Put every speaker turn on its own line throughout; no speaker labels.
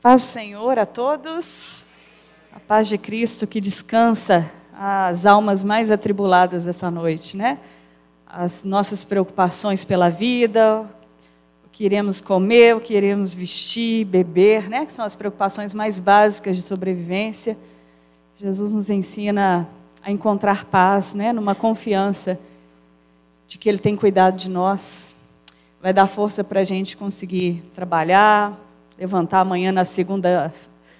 paz do Senhor a todos, a paz de Cristo que descansa as almas mais atribuladas dessa noite, né? As nossas preocupações pela vida, o que iremos comer, o que iremos vestir, beber, né? Que são as preocupações mais básicas de sobrevivência. Jesus nos ensina a encontrar paz, né? Numa confiança de que Ele tem cuidado de nós, vai dar força para a gente conseguir trabalhar, levantar amanhã na segunda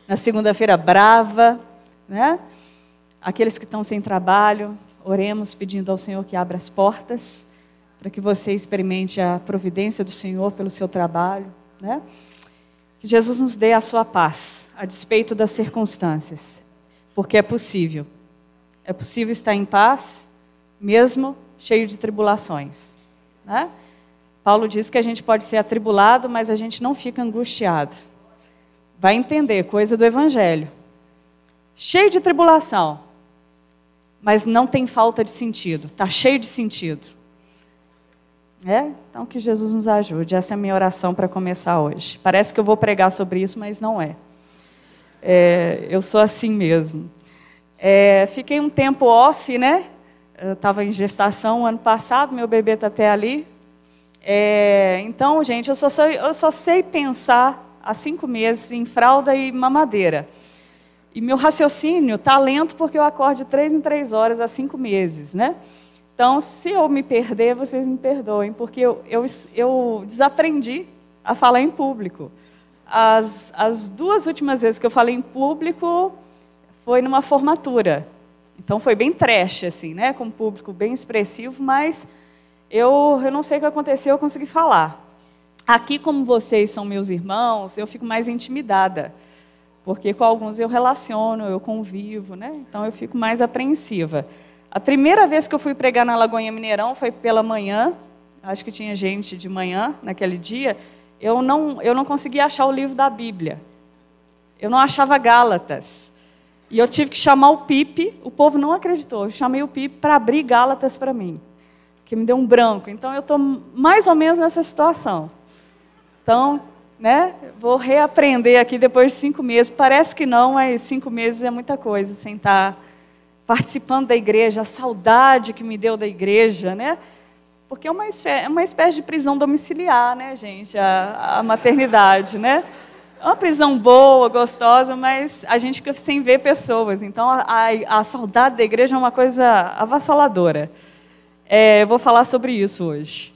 na segunda-feira brava, né? Aqueles que estão sem trabalho, oremos pedindo ao Senhor que abra as portas para que você experimente a providência do Senhor pelo seu trabalho, né? Que Jesus nos dê a sua paz, a despeito das circunstâncias, porque é possível. É possível estar em paz, mesmo cheio de tribulações, né? Paulo diz que a gente pode ser atribulado, mas a gente não fica angustiado. Vai entender, coisa do Evangelho. Cheio de tribulação, mas não tem falta de sentido, está cheio de sentido. É? Então que Jesus nos ajude. Essa é a minha oração para começar hoje. Parece que eu vou pregar sobre isso, mas não é. é eu sou assim mesmo. É, fiquei um tempo off, né? Estava em gestação ano passado, meu bebê está até ali, é, então, gente, eu só, sei, eu só sei pensar há cinco meses em fralda e mamadeira. E meu raciocínio está lento porque eu acordo de três em três horas há cinco meses, né? Então, se eu me perder, vocês me perdoem, porque eu, eu, eu desaprendi a falar em público. As, as duas últimas vezes que eu falei em público foi numa formatura. Então, foi bem trash, assim, né? Com um público bem expressivo, mas eu, eu não sei o que aconteceu, eu consegui falar. Aqui, como vocês são meus irmãos, eu fico mais intimidada, porque com alguns eu relaciono, eu convivo, né? então eu fico mais apreensiva. A primeira vez que eu fui pregar na Lagoinha Mineirão foi pela manhã, acho que tinha gente de manhã naquele dia, eu não, eu não conseguia achar o livro da Bíblia. Eu não achava Gálatas. E eu tive que chamar o Pipe, o povo não acreditou, eu chamei o Pipe para abrir Gálatas para mim que me deu um branco. Então eu estou mais ou menos nessa situação. Então, né, vou reaprender aqui depois de cinco meses. Parece que não, mas cinco meses é muita coisa, sem estar participando da igreja, a saudade que me deu da igreja, né? Porque é uma espécie, é uma espécie de prisão domiciliar, né, gente? A, a maternidade, né? É uma prisão boa, gostosa, mas a gente fica sem ver pessoas. Então, a, a, a saudade da igreja é uma coisa avassaladora. É, eu vou falar sobre isso hoje.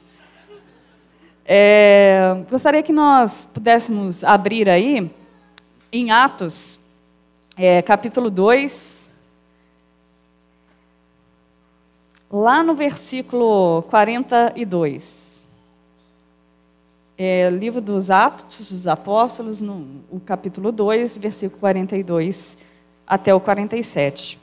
É, gostaria que nós pudéssemos abrir aí em Atos, é, capítulo 2, lá no versículo 42. É, livro dos Atos dos Apóstolos, no o capítulo 2, versículo 42 até o 47.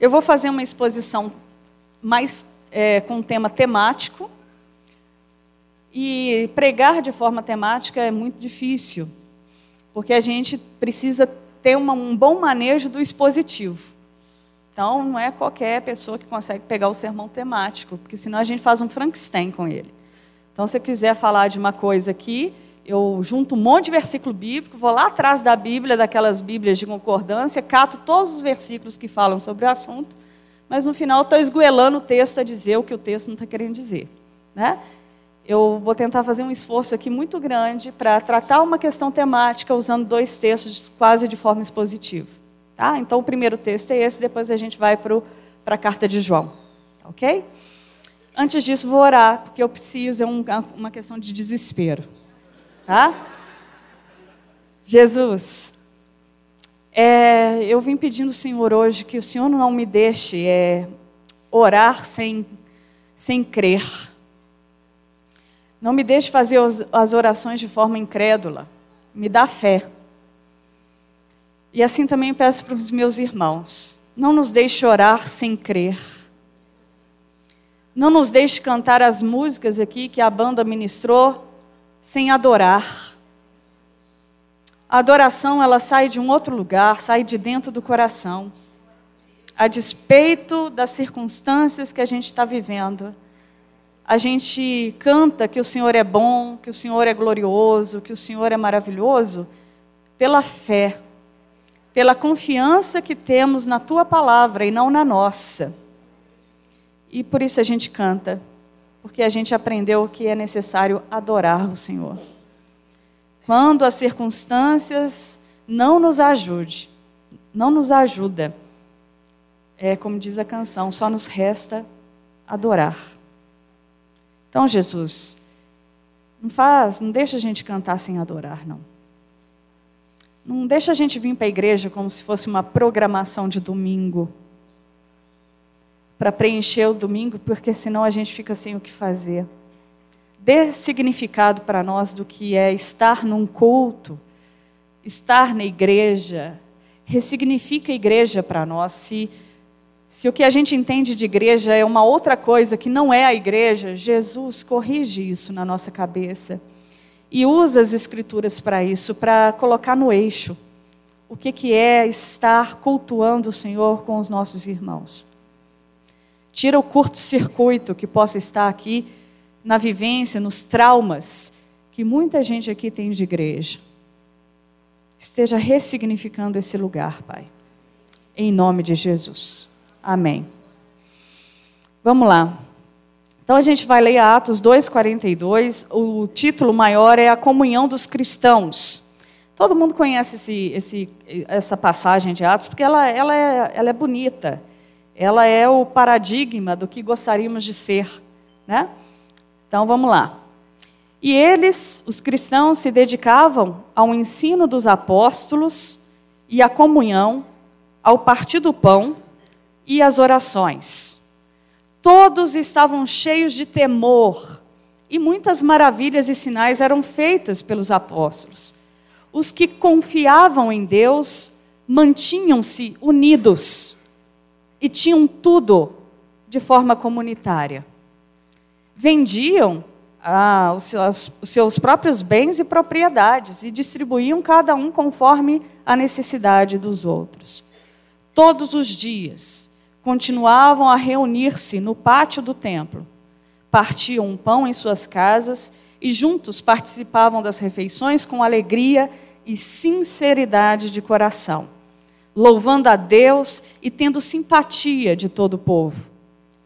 Eu vou fazer uma exposição mais é, com um tema temático. E pregar de forma temática é muito difícil, porque a gente precisa ter uma, um bom manejo do expositivo. Então, não é qualquer pessoa que consegue pegar o sermão temático, porque senão a gente faz um Frankenstein com ele. Então, se eu quiser falar de uma coisa aqui, eu junto um monte de versículo bíblico, vou lá atrás da Bíblia, daquelas Bíblias de concordância, cato todos os versículos que falam sobre o assunto, mas no final estou esgoelando o texto a dizer o que o texto não está querendo dizer. Né? Eu vou tentar fazer um esforço aqui muito grande para tratar uma questão temática usando dois textos quase de forma expositiva. Tá? Então, o primeiro texto é esse, depois a gente vai para a carta de João. Ok? Antes disso, vou orar, porque eu preciso, é um, uma questão de desespero. Tá? Jesus, é, eu vim pedindo ao Senhor hoje que o Senhor não me deixe é, orar sem, sem crer. Não me deixe fazer as orações de forma incrédula. Me dá fé. E assim também peço para os meus irmãos. Não nos deixe orar sem crer. Não nos deixe cantar as músicas aqui que a banda ministrou sem adorar. A adoração, ela sai de um outro lugar, sai de dentro do coração. A despeito das circunstâncias que a gente está vivendo, a gente canta que o Senhor é bom, que o Senhor é glorioso, que o Senhor é maravilhoso, pela fé, pela confiança que temos na tua palavra e não na nossa. E por isso a gente canta, porque a gente aprendeu que é necessário adorar o Senhor quando as circunstâncias não nos ajude, não nos ajuda. É como diz a canção, só nos resta adorar. Então, Jesus, não faz, não deixa a gente cantar sem adorar, não. Não deixa a gente vir para a igreja como se fosse uma programação de domingo. Para preencher o domingo, porque senão a gente fica sem o que fazer dê significado para nós do que é estar num culto, estar na igreja. Ressignifica a igreja para nós. Se, se o que a gente entende de igreja é uma outra coisa que não é a igreja, Jesus corrige isso na nossa cabeça. E usa as escrituras para isso, para colocar no eixo o que, que é estar cultuando o Senhor com os nossos irmãos. Tira o curto-circuito que possa estar aqui na vivência, nos traumas que muita gente aqui tem de igreja. Esteja ressignificando esse lugar, Pai. Em nome de Jesus. Amém. Vamos lá. Então a gente vai ler Atos 2,42. O título maior é A Comunhão dos Cristãos. Todo mundo conhece esse, esse, essa passagem de Atos porque ela, ela, é, ela é bonita. Ela é o paradigma do que gostaríamos de ser. Né? Então vamos lá. E eles, os cristãos, se dedicavam ao ensino dos apóstolos e à comunhão, ao partir do pão e às orações. Todos estavam cheios de temor e muitas maravilhas e sinais eram feitas pelos apóstolos. Os que confiavam em Deus mantinham-se unidos e tinham tudo de forma comunitária vendiam ah, os, seus, os seus próprios bens e propriedades e distribuíam cada um conforme a necessidade dos outros. Todos os dias continuavam a reunir-se no pátio do templo, partiam um pão em suas casas e juntos participavam das refeições com alegria e sinceridade de coração, louvando a Deus e tendo simpatia de todo o povo.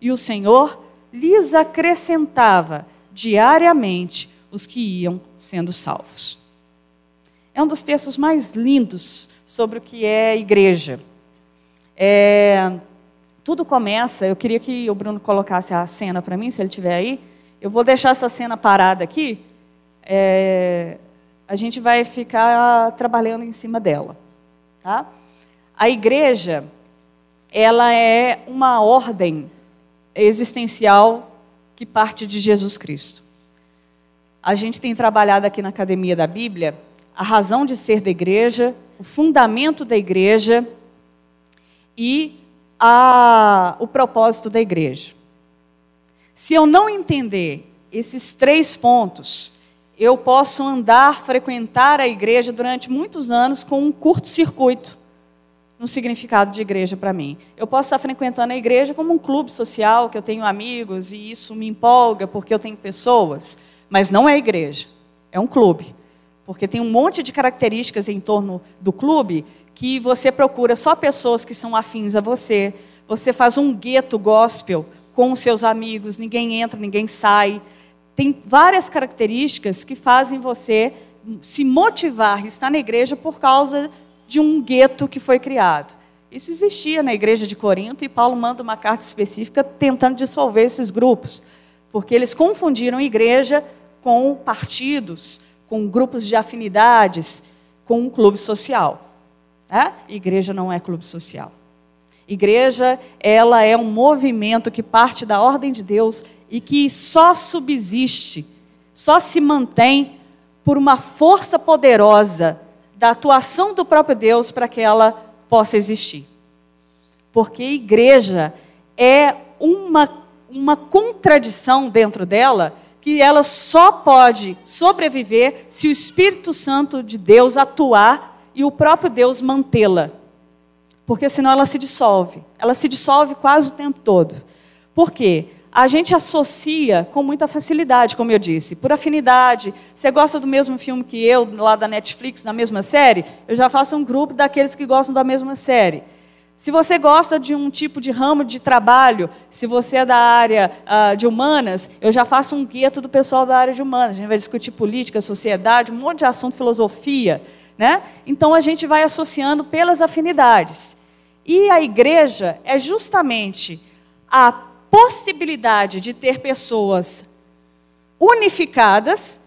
E o Senhor lhes acrescentava diariamente os que iam sendo salvos. É um dos textos mais lindos sobre o que é igreja. É, tudo começa, eu queria que o Bruno colocasse a cena para mim, se ele estiver aí. Eu vou deixar essa cena parada aqui. É, a gente vai ficar trabalhando em cima dela. Tá? A igreja, ela é uma ordem existencial que parte de Jesus Cristo. A gente tem trabalhado aqui na Academia da Bíblia a razão de ser da igreja, o fundamento da igreja e a, o propósito da igreja. Se eu não entender esses três pontos, eu posso andar, frequentar a igreja durante muitos anos com um curto-circuito no significado de igreja para mim. Eu posso estar frequentando a igreja como um clube social, que eu tenho amigos e isso me empolga porque eu tenho pessoas, mas não é igreja, é um clube. Porque tem um monte de características em torno do clube que você procura só pessoas que são afins a você. Você faz um gueto gospel com os seus amigos, ninguém entra, ninguém sai. Tem várias características que fazem você se motivar estar na igreja por causa de um gueto que foi criado. Isso existia na igreja de Corinto e Paulo manda uma carta específica tentando dissolver esses grupos, porque eles confundiram igreja com partidos, com grupos de afinidades, com um clube social. Igreja não é clube social. Igreja, ela é um movimento que parte da ordem de Deus e que só subsiste, só se mantém por uma força poderosa da atuação do próprio Deus para que ela possa existir. Porque igreja é uma, uma contradição dentro dela que ela só pode sobreviver se o Espírito Santo de Deus atuar e o próprio Deus mantê-la. Porque senão ela se dissolve. Ela se dissolve quase o tempo todo. Por quê? A gente associa com muita facilidade, como eu disse, por afinidade. Você gosta do mesmo filme que eu, lá da Netflix, na mesma série? Eu já faço um grupo daqueles que gostam da mesma série. Se você gosta de um tipo de ramo de trabalho, se você é da área uh, de humanas, eu já faço um gueto do pessoal da área de humanas. A gente vai discutir política, sociedade, um monte de assunto, filosofia. Né? Então a gente vai associando pelas afinidades. E a igreja é justamente a possibilidade de ter pessoas unificadas,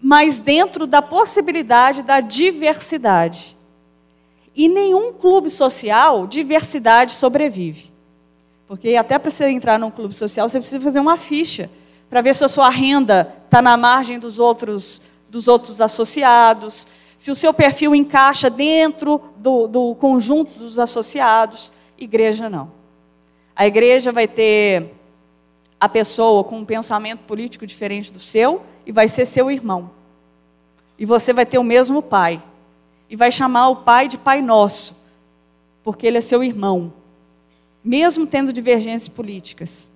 mas dentro da possibilidade da diversidade. E nenhum clube social, diversidade sobrevive. Porque até para você entrar num clube social, você precisa fazer uma ficha para ver se a sua renda está na margem dos outros, dos outros associados, se o seu perfil encaixa dentro do, do conjunto dos associados. Igreja não. A igreja vai ter a pessoa com um pensamento político diferente do seu e vai ser seu irmão. E você vai ter o mesmo pai e vai chamar o pai de Pai Nosso, porque ele é seu irmão, mesmo tendo divergências políticas.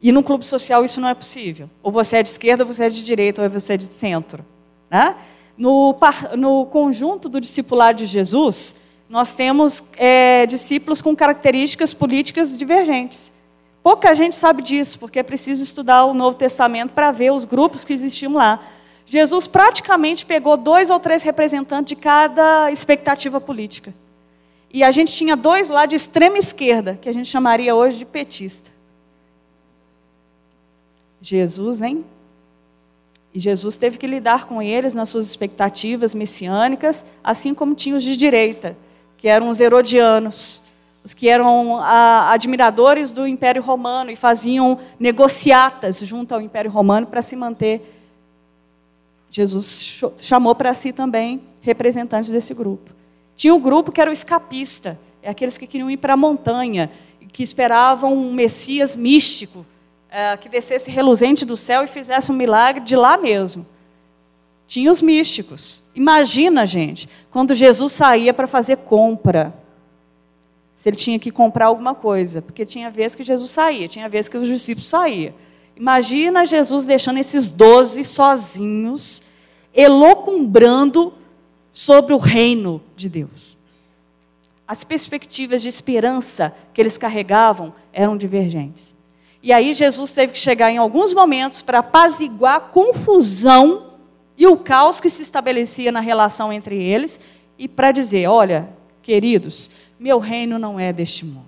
E num clube social isso não é possível. Ou você é de esquerda, ou você é de direita, ou você é de centro. Né? No, no conjunto do discipulado de Jesus, nós temos é, discípulos com características políticas divergentes. Pouca gente sabe disso, porque é preciso estudar o Novo Testamento para ver os grupos que existiam lá. Jesus praticamente pegou dois ou três representantes de cada expectativa política. E a gente tinha dois lá de extrema esquerda, que a gente chamaria hoje de petista. Jesus, hein? E Jesus teve que lidar com eles nas suas expectativas messiânicas, assim como tinha os de direita, que eram os herodianos, os que eram a, admiradores do Império Romano e faziam negociatas junto ao Império Romano para se manter Jesus chamou para si também representantes desse grupo. Tinha um grupo que era o escapista, é aqueles que queriam ir para a montanha, que esperavam um Messias místico, é, que descesse reluzente do céu e fizesse um milagre de lá mesmo. Tinha os místicos. Imagina, gente, quando Jesus saía para fazer compra. Se ele tinha que comprar alguma coisa, porque tinha vezes que Jesus saía, tinha vezes que os discípulos saíam. Imagina Jesus deixando esses doze sozinhos, elocumbrando sobre o reino de Deus. As perspectivas de esperança que eles carregavam eram divergentes. E aí Jesus teve que chegar em alguns momentos para apaziguar a confusão e o caos que se estabelecia na relação entre eles e para dizer: olha, queridos, meu reino não é deste mundo.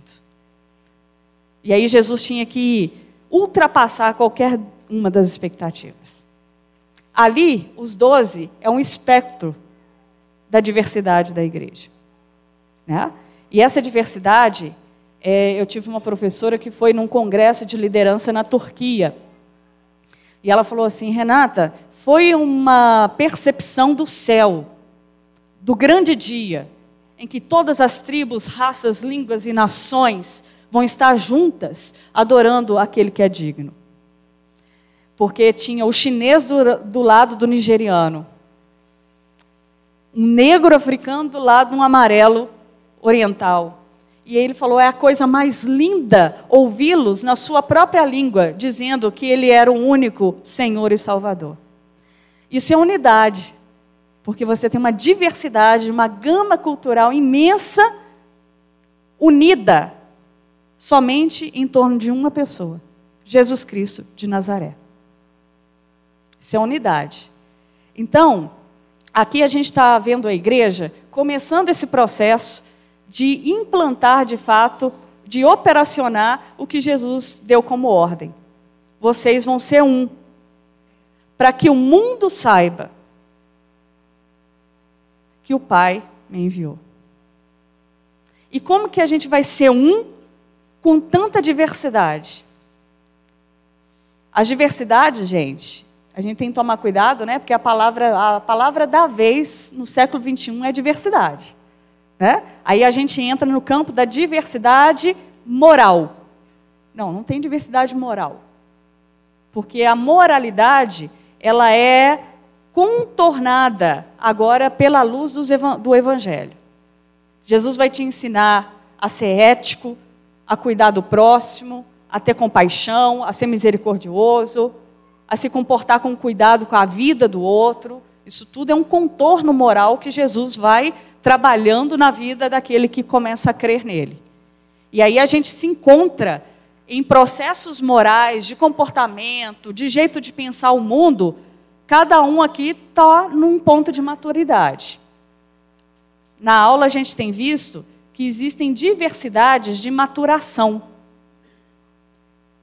E aí Jesus tinha que ultrapassar qualquer uma das expectativas. Ali, os doze é um espectro da diversidade da igreja. Né? E essa diversidade, é, eu tive uma professora que foi num congresso de liderança na Turquia. E ela falou assim: Renata, foi uma percepção do céu, do grande dia, em que todas as tribos, raças, línguas e nações vão estar juntas adorando aquele que é digno. Porque tinha o chinês do, do lado do nigeriano, um negro africano do lado de um amarelo oriental. E ele falou: é a coisa mais linda ouvi-los na sua própria língua, dizendo que ele era o único Senhor e Salvador. Isso é unidade, porque você tem uma diversidade, uma gama cultural imensa, unida somente em torno de uma pessoa: Jesus Cristo de Nazaré. Isso é unidade. Então, aqui a gente está vendo a igreja começando esse processo de implantar de fato, de operacionar o que Jesus deu como ordem. Vocês vão ser um, para que o mundo saiba que o Pai me enviou. E como que a gente vai ser um com tanta diversidade. As diversidades, gente, a gente tem que tomar cuidado, né? Porque a palavra, a palavra da vez no século 21 é diversidade. Né? Aí a gente entra no campo da diversidade moral. Não, não tem diversidade moral. Porque a moralidade, ela é contornada agora pela luz do Evangelho. Jesus vai te ensinar a ser ético, a cuidar do próximo, a ter compaixão, a ser misericordioso, a se comportar com cuidado com a vida do outro. Isso tudo é um contorno moral que Jesus vai trabalhando na vida daquele que começa a crer nele. E aí a gente se encontra em processos morais, de comportamento, de jeito de pensar o mundo, cada um aqui está num ponto de maturidade. Na aula a gente tem visto que existem diversidades de maturação.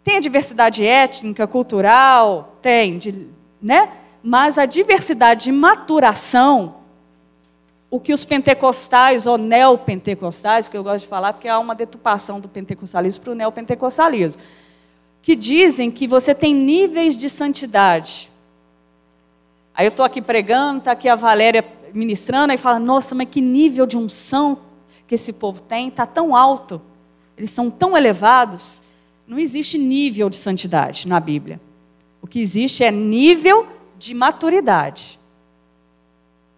Tem a diversidade étnica, cultural, tem, de, né? Mas a diversidade de maturação o que os pentecostais ou neopentecostais, que eu gosto de falar, porque há uma deturpação do pentecostalismo para o neopentecostalismo, que dizem que você tem níveis de santidade. Aí eu estou aqui pregando, está aqui a Valéria ministrando, e fala, nossa, mas que nível de unção que esse povo tem, está tão alto, eles são tão elevados. Não existe nível de santidade na Bíblia. O que existe é nível de maturidade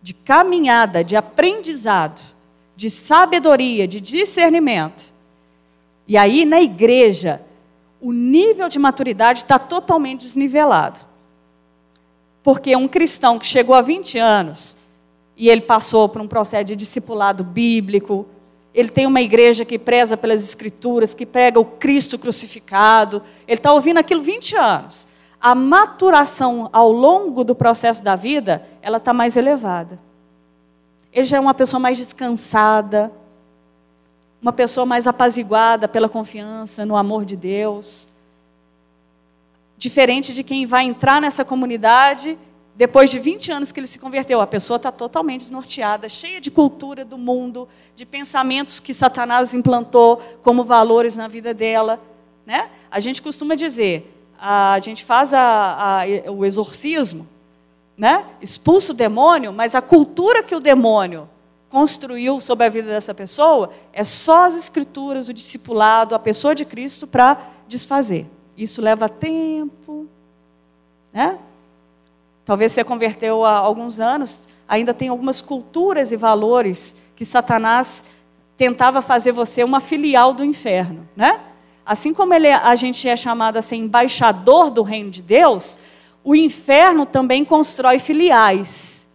de caminhada, de aprendizado, de sabedoria, de discernimento. E aí, na igreja, o nível de maturidade está totalmente desnivelado. Porque um cristão que chegou a 20 anos e ele passou por um processo de discipulado bíblico, ele tem uma igreja que preza pelas escrituras, que prega o Cristo crucificado, ele está ouvindo aquilo 20 anos a maturação ao longo do processo da vida, ela está mais elevada. Ele já é uma pessoa mais descansada, uma pessoa mais apaziguada pela confiança no amor de Deus. Diferente de quem vai entrar nessa comunidade depois de 20 anos que ele se converteu, a pessoa está totalmente desnorteada, cheia de cultura do mundo, de pensamentos que Satanás implantou como valores na vida dela. Né? A gente costuma dizer: a gente faz a, a, o exorcismo, né? expulsa o demônio, mas a cultura que o demônio construiu sobre a vida dessa pessoa é só as escrituras, o discipulado, a pessoa de Cristo para desfazer. Isso leva tempo. Né? Talvez você converteu há alguns anos, ainda tem algumas culturas e valores que Satanás tentava fazer você uma filial do inferno. Né? Assim como ele, a gente é chamado a ser embaixador do reino de Deus, o inferno também constrói filiais.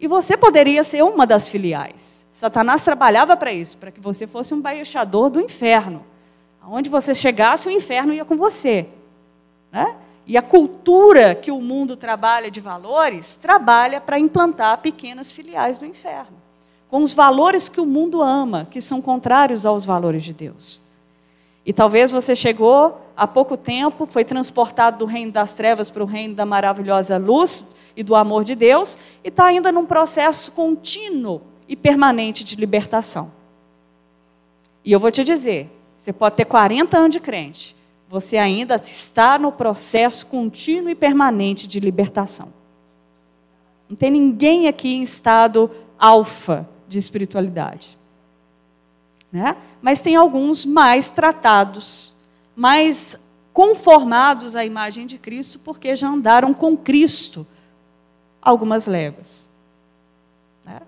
E você poderia ser uma das filiais. Satanás trabalhava para isso, para que você fosse um embaixador do inferno. Aonde você chegasse, o inferno ia com você. Né? E a cultura que o mundo trabalha de valores, trabalha para implantar pequenas filiais do inferno. Com os valores que o mundo ama, que são contrários aos valores de Deus. E talvez você chegou há pouco tempo, foi transportado do reino das trevas para o reino da maravilhosa luz e do amor de Deus, e está ainda num processo contínuo e permanente de libertação. E eu vou te dizer: você pode ter 40 anos de crente, você ainda está no processo contínuo e permanente de libertação. Não tem ninguém aqui em estado alfa de espiritualidade. Né? Mas tem alguns mais tratados, mais conformados à imagem de Cristo, porque já andaram com Cristo algumas léguas. Né?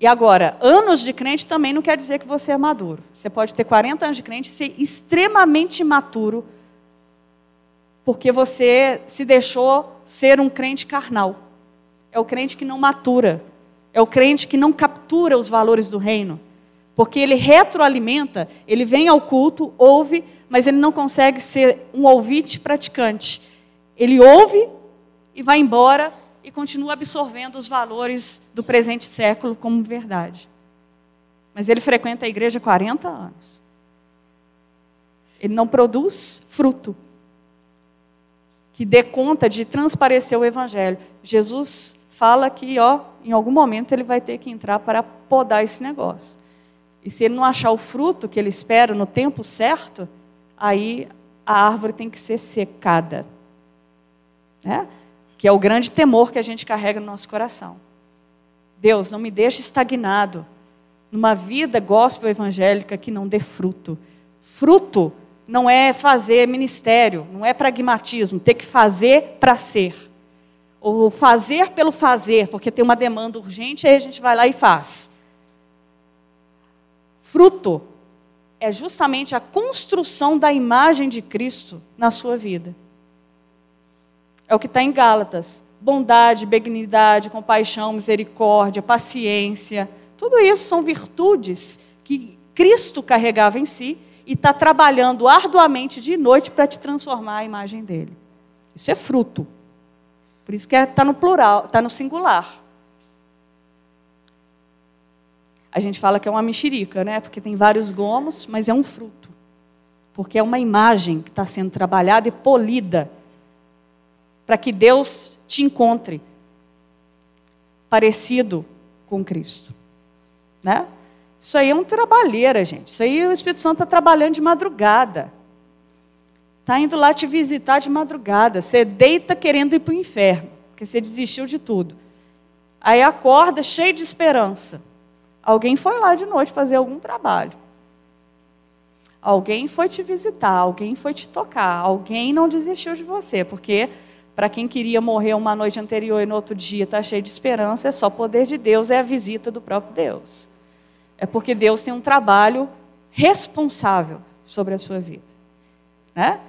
E agora, anos de crente também não quer dizer que você é maduro. Você pode ter 40 anos de crente e ser extremamente imaturo, porque você se deixou ser um crente carnal. É o crente que não matura. É o crente que não captura os valores do reino porque ele retroalimenta, ele vem ao culto, ouve, mas ele não consegue ser um ouvinte praticante. Ele ouve e vai embora e continua absorvendo os valores do presente século como verdade. Mas ele frequenta a igreja há 40 anos. Ele não produz fruto que dê conta de transparecer o evangelho. Jesus fala que, ó, em algum momento ele vai ter que entrar para podar esse negócio. E se ele não achar o fruto que ele espera no tempo certo, aí a árvore tem que ser secada. Né? Que é o grande temor que a gente carrega no nosso coração. Deus, não me deixe estagnado numa vida gospel evangélica que não dê fruto. Fruto não é fazer ministério, não é pragmatismo, ter que fazer para ser. Ou fazer pelo fazer, porque tem uma demanda urgente, aí a gente vai lá e faz. Fruto é justamente a construção da imagem de Cristo na sua vida. É o que está em Gálatas. Bondade, benignidade, compaixão, misericórdia, paciência. Tudo isso são virtudes que Cristo carregava em si e está trabalhando arduamente de noite para te transformar a imagem dele. Isso é fruto. Por isso que está é, no plural, está no singular. A gente fala que é uma mexerica, né? Porque tem vários gomos, mas é um fruto. Porque é uma imagem que está sendo trabalhada e polida para que Deus te encontre parecido com Cristo, né? Isso aí é um trabalheira, gente. Isso aí o Espírito Santo está trabalhando de madrugada. Está indo lá te visitar de madrugada. Você deita querendo ir para o inferno, porque você desistiu de tudo. Aí acorda cheio de esperança. Alguém foi lá de noite fazer algum trabalho. Alguém foi te visitar, alguém foi te tocar, alguém não desistiu de você, porque para quem queria morrer uma noite anterior e no outro dia está cheio de esperança, é só poder de Deus, é a visita do próprio Deus é porque Deus tem um trabalho responsável sobre a sua vida. Né?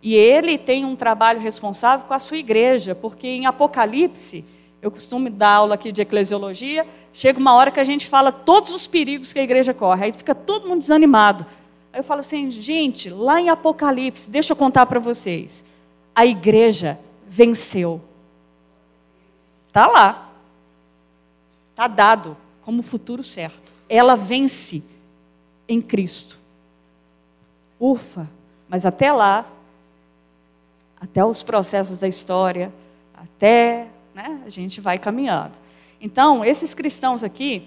E ele tem um trabalho responsável com a sua igreja, porque em Apocalipse, eu costumo dar aula aqui de eclesiologia, chega uma hora que a gente fala todos os perigos que a igreja corre, aí fica todo mundo desanimado. Aí eu falo assim, gente, lá em Apocalipse, deixa eu contar para vocês, a igreja venceu. Está lá. Está dado como futuro certo ela vence em Cristo. Ufa, mas até lá, até os processos da história, até né, a gente vai caminhando. Então, esses cristãos aqui,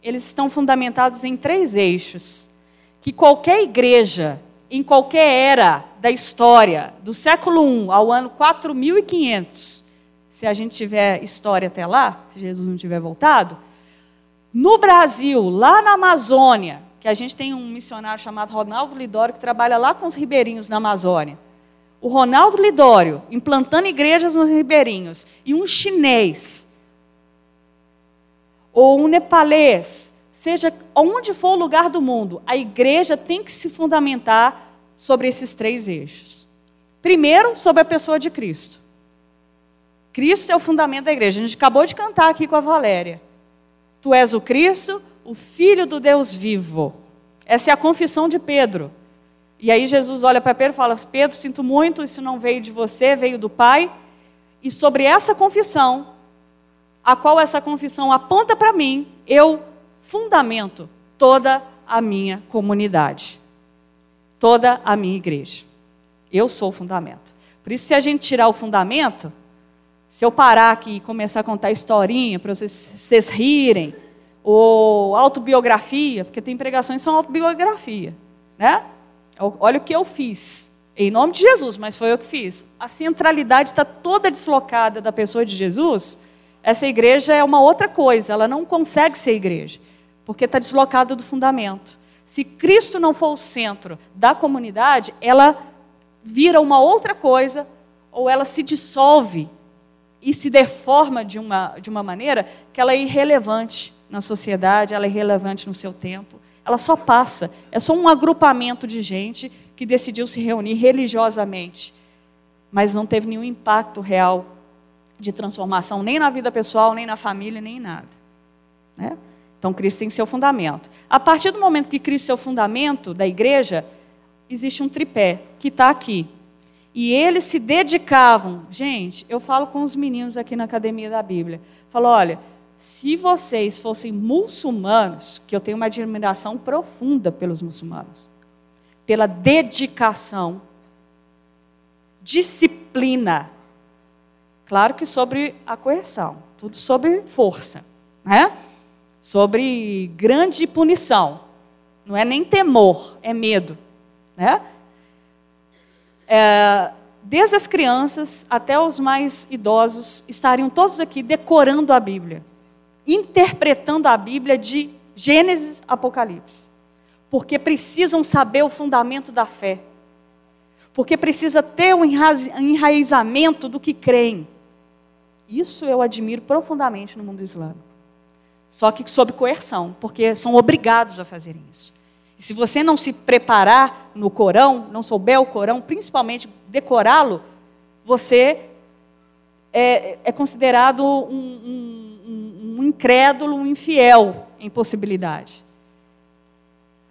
eles estão fundamentados em três eixos, que qualquer igreja, em qualquer era da história, do século I ao ano 4500, se a gente tiver história até lá, se Jesus não tiver voltado, no Brasil, lá na Amazônia, que a gente tem um missionário chamado Ronaldo Lidório que trabalha lá com os ribeirinhos na Amazônia. O Ronaldo Lidório implantando igrejas nos ribeirinhos e um chinês ou um nepalês, seja onde for o lugar do mundo, a igreja tem que se fundamentar sobre esses três eixos. Primeiro, sobre a pessoa de Cristo. Cristo é o fundamento da igreja. A gente acabou de cantar aqui com a Valéria. Tu és o Cristo, o Filho do Deus vivo. Essa é a confissão de Pedro. E aí Jesus olha para Pedro e fala: Pedro, sinto muito, isso não veio de você, veio do Pai. E sobre essa confissão, a qual essa confissão aponta para mim, eu fundamento toda a minha comunidade, toda a minha igreja. Eu sou o fundamento. Por isso, se a gente tirar o fundamento, se eu parar aqui e começar a contar historinha para vocês, vocês rirem, ou autobiografia, porque tem pregações que são autobiografia, né? Olha o que eu fiz, em nome de Jesus, mas foi eu que fiz. A centralidade está toda deslocada da pessoa de Jesus. Essa igreja é uma outra coisa, ela não consegue ser igreja, porque está deslocada do fundamento. Se Cristo não for o centro da comunidade, ela vira uma outra coisa, ou ela se dissolve e se deforma de uma, de uma maneira que ela é irrelevante na sociedade, ela é irrelevante no seu tempo. Ela só passa. É só um agrupamento de gente que decidiu se reunir religiosamente, mas não teve nenhum impacto real de transformação, nem na vida pessoal, nem na família, nem em nada. Né? Então, Cristo tem seu fundamento. A partir do momento que Cristo é o fundamento da igreja, existe um tripé que está aqui. E eles se dedicavam. Gente, eu falo com os meninos aqui na academia da Bíblia. Falo, olha, se vocês fossem muçulmanos, que eu tenho uma admiração profunda pelos muçulmanos, pela dedicação, disciplina, claro que sobre a coerção, tudo sobre força, né? Sobre grande punição. Não é nem temor, é medo, né? é, desde as crianças até os mais idosos, estariam todos aqui decorando a Bíblia, interpretando a Bíblia de Gênesis Apocalipse. porque precisam saber o fundamento da fé, porque precisa ter um enraizamento do que creem. Isso eu admiro profundamente no mundo islâmico. Só que sob coerção, porque são obrigados a fazerem isso. E se você não se preparar no Corão, não souber o Corão, principalmente decorá-lo, você é, é considerado um, um, um incrédulo, um infiel em possibilidade.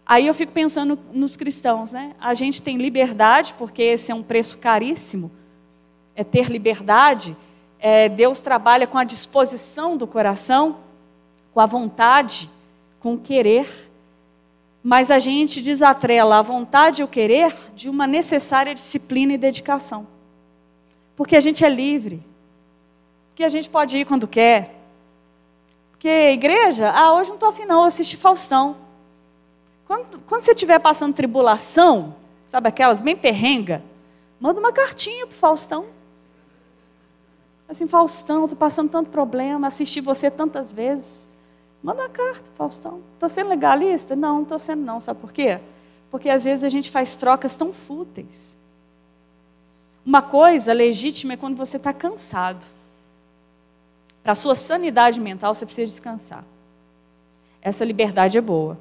Aí eu fico pensando nos cristãos, né? A gente tem liberdade, porque esse é um preço caríssimo, é ter liberdade. É, Deus trabalha com a disposição do coração, com a vontade, com o querer. Mas a gente desatrela a vontade e o querer de uma necessária disciplina e dedicação. Porque a gente é livre. Porque a gente pode ir quando quer. Porque igreja, ah, hoje não estou afim não, assistir Faustão. Quando, quando você estiver passando tribulação, sabe aquelas bem perrenga, manda uma cartinha para Faustão. Assim, Faustão, estou passando tanto problema, assisti você tantas vezes. Manda uma carta, Faustão. Estou sendo legalista? Não, não estou sendo não. Sabe por quê? Porque às vezes a gente faz trocas tão fúteis. Uma coisa legítima é quando você está cansado. Para a sua sanidade mental, você precisa descansar. Essa liberdade é boa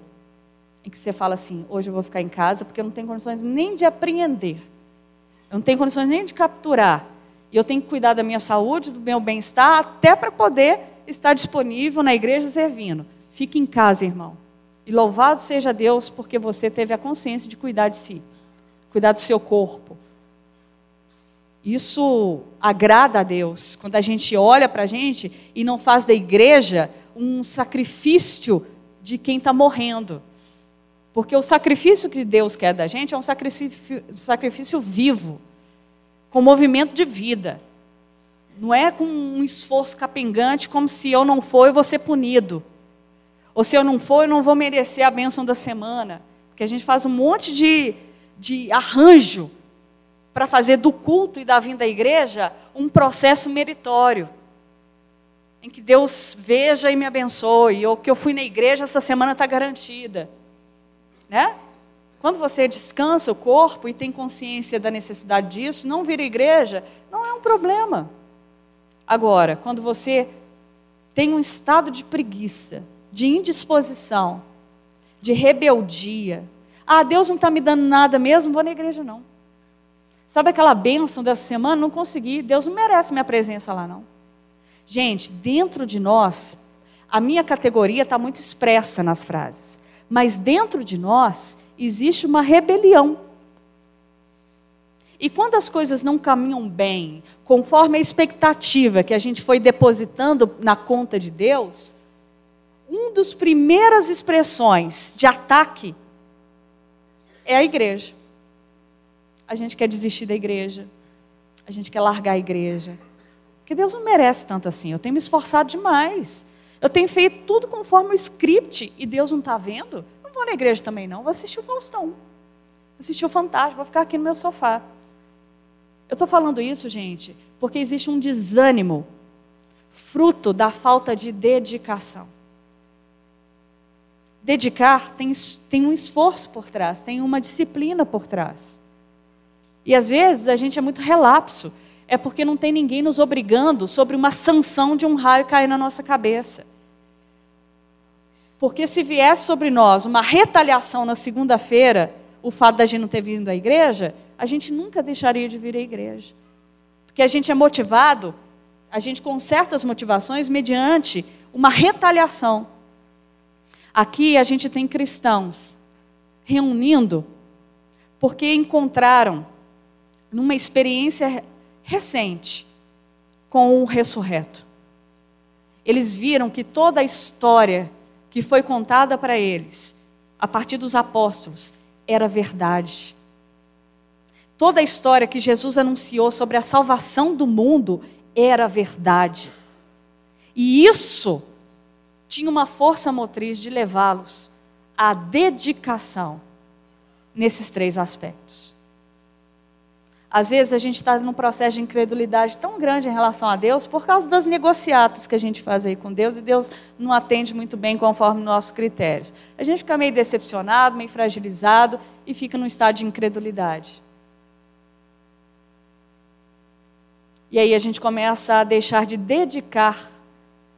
em que você fala assim: hoje eu vou ficar em casa porque eu não tenho condições nem de apreender, eu não tenho condições nem de capturar, e eu tenho que cuidar da minha saúde, do meu bem-estar, até para poder estar disponível na igreja servindo. Fique em casa, irmão. E louvado seja Deus porque você teve a consciência de cuidar de si, cuidar do seu corpo. Isso agrada a Deus quando a gente olha para a gente e não faz da igreja um sacrifício de quem está morrendo. Porque o sacrifício que Deus quer da gente é um sacrifício, sacrifício vivo, com movimento de vida. Não é com um esforço capengante, como se eu não for, eu vou ser punido. Ou se eu não for, eu não vou merecer a bênção da semana. Porque a gente faz um monte de, de arranjo para fazer do culto e da vinda à igreja um processo meritório. Em que Deus veja e me abençoe, ou que eu fui na igreja, essa semana está garantida né? Quando você descansa o corpo e tem consciência da necessidade disso, não vir à igreja não é um problema. Agora, quando você tem um estado de preguiça, de indisposição, de rebeldia, ah, Deus não está me dando nada mesmo, vou na igreja não. Sabe aquela bênção dessa semana? Não consegui, Deus não merece minha presença lá não. Gente, dentro de nós, a minha categoria está muito expressa nas frases. Mas dentro de nós existe uma rebelião. E quando as coisas não caminham bem, conforme a expectativa que a gente foi depositando na conta de Deus, uma das primeiras expressões de ataque é a igreja. A gente quer desistir da igreja. A gente quer largar a igreja. Porque Deus não merece tanto assim. Eu tenho me esforçado demais. Eu tenho feito tudo conforme o script e Deus não está vendo? Vou na igreja também, não. Vou assistir o Faustão. Vou assistir o Fantástico. Vou ficar aqui no meu sofá. Eu estou falando isso, gente, porque existe um desânimo fruto da falta de dedicação. Dedicar tem, tem um esforço por trás, tem uma disciplina por trás. E às vezes a gente é muito relapso é porque não tem ninguém nos obrigando sobre uma sanção de um raio cair na nossa cabeça. Porque se viesse sobre nós uma retaliação na segunda-feira, o fato da gente não ter vindo à igreja, a gente nunca deixaria de vir à igreja. Porque a gente é motivado, a gente com certas motivações, mediante uma retaliação. Aqui a gente tem cristãos reunindo porque encontraram numa experiência recente com o ressurreto. Eles viram que toda a história que foi contada para eles, a partir dos apóstolos, era verdade. Toda a história que Jesus anunciou sobre a salvação do mundo era verdade. E isso tinha uma força motriz de levá-los à dedicação nesses três aspectos. Às vezes a gente está num processo de incredulidade tão grande em relação a Deus por causa das negociatas que a gente faz aí com Deus e Deus não atende muito bem conforme nossos critérios. A gente fica meio decepcionado, meio fragilizado e fica num estado de incredulidade. E aí a gente começa a deixar de dedicar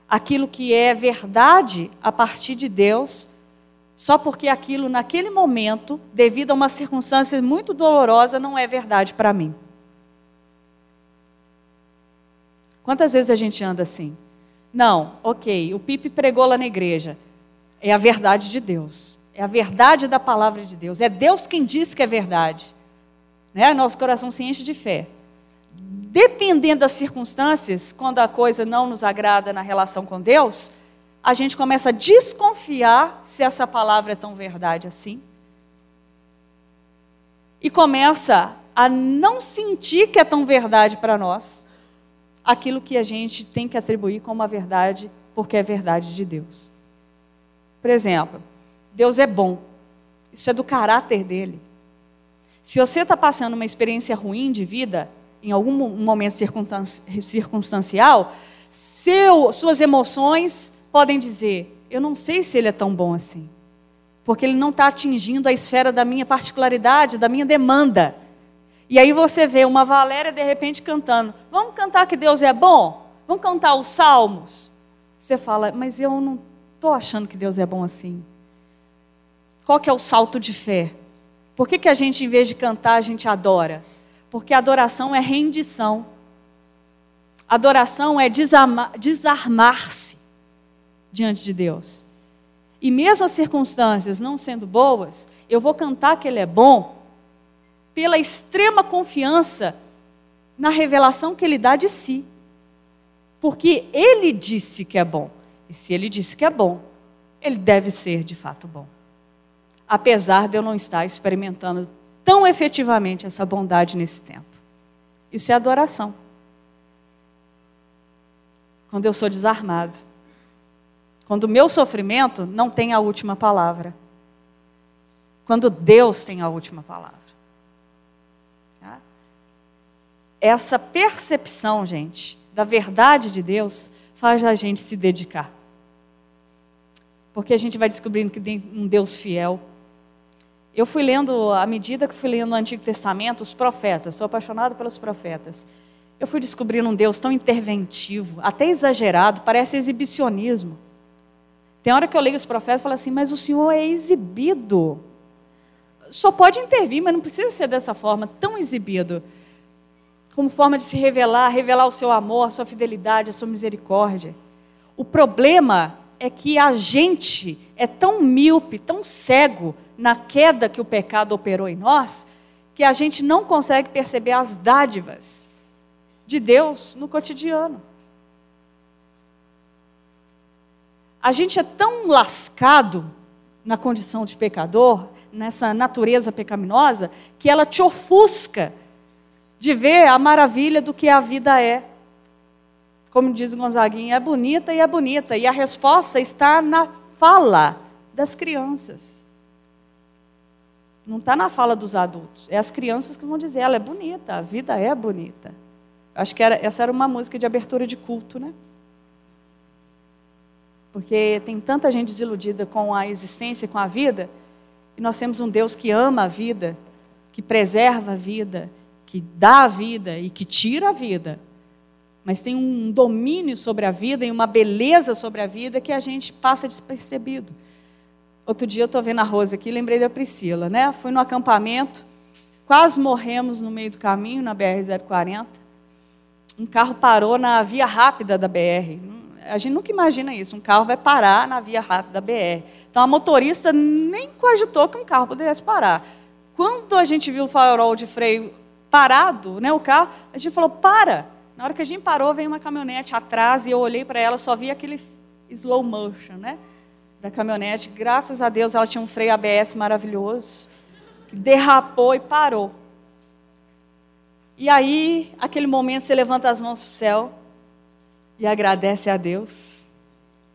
aquilo que é verdade a partir de Deus só porque aquilo, naquele momento, devido a uma circunstância muito dolorosa, não é verdade para mim. Quantas vezes a gente anda assim? Não, ok, o Pipe pregou lá na igreja. É a verdade de Deus. É a verdade da palavra de Deus. É Deus quem diz que é verdade. Né? Nosso coração se enche de fé. Dependendo das circunstâncias, quando a coisa não nos agrada na relação com Deus, a gente começa a desconfiar se essa palavra é tão verdade assim. E começa a não sentir que é tão verdade para nós aquilo que a gente tem que atribuir como a verdade, porque é verdade de Deus. Por exemplo, Deus é bom. Isso é do caráter dele. Se você está passando uma experiência ruim de vida, em algum momento circunstancial, seu, suas emoções podem dizer: eu não sei se ele é tão bom assim, porque ele não está atingindo a esfera da minha particularidade, da minha demanda. E aí você vê uma Valéria de repente cantando: vamos cantar que Deus é bom? Vamos cantar os salmos? Você fala, mas eu não estou achando que Deus é bom assim. Qual que é o salto de fé? Por que, que a gente, em vez de cantar, a gente adora? Porque adoração é rendição. Adoração é desarmar-se diante de Deus. E mesmo as circunstâncias não sendo boas, eu vou cantar que Ele é bom pela extrema confiança na revelação que Ele dá de si. Porque Ele disse que é bom. E se Ele disse que é bom, Ele deve ser de fato bom. Apesar de eu não estar experimentando tão efetivamente essa bondade nesse tempo. Isso é adoração. Quando eu sou desarmado. Quando o meu sofrimento não tem a última palavra. Quando Deus tem a última palavra. Tá? Essa percepção, gente, da verdade de Deus faz a gente se dedicar. Porque a gente vai descobrindo que tem um Deus fiel. Eu fui lendo, à medida que fui lendo o Antigo Testamento, os profetas, sou apaixonado pelos profetas. Eu fui descobrindo um Deus tão interventivo, até exagerado, parece exibicionismo. Tem hora que eu leio os profetas e falo assim, mas o Senhor é exibido. Só pode intervir, mas não precisa ser dessa forma, tão exibido. Como forma de se revelar, revelar o seu amor, a sua fidelidade, a sua misericórdia. O problema é que a gente é tão míope, tão cego na queda que o pecado operou em nós, que a gente não consegue perceber as dádivas de Deus no cotidiano. A gente é tão lascado na condição de pecador, nessa natureza pecaminosa, que ela te ofusca de ver a maravilha do que a vida é. Como diz o Gonzaguinha, é bonita e é bonita. E a resposta está na fala das crianças. Não está na fala dos adultos. É as crianças que vão dizer, ela é bonita, a vida é bonita. Acho que era, essa era uma música de abertura de culto, né? Porque tem tanta gente desiludida com a existência, com a vida, e nós temos um Deus que ama a vida, que preserva a vida, que dá a vida e que tira a vida. Mas tem um domínio sobre a vida e uma beleza sobre a vida que a gente passa despercebido. Outro dia eu estou vendo a Rosa aqui, lembrei da Priscila, né? Fui no acampamento, quase morremos no meio do caminho, na BR-040. Um carro parou na via rápida da BR a gente nunca imagina isso. Um carro vai parar na via rápida da BR. Então a motorista nem cogitou que um carro pudesse parar. Quando a gente viu o farol de freio parado, né, o carro, a gente falou: para. Na hora que a gente parou, veio uma caminhonete atrás e eu olhei para ela, só vi aquele slow motion, né? Da caminhonete. Graças a Deus ela tinha um freio ABS maravilhoso, que derrapou e parou. E aí, aquele momento, você levanta as mãos para o céu e agradece a Deus.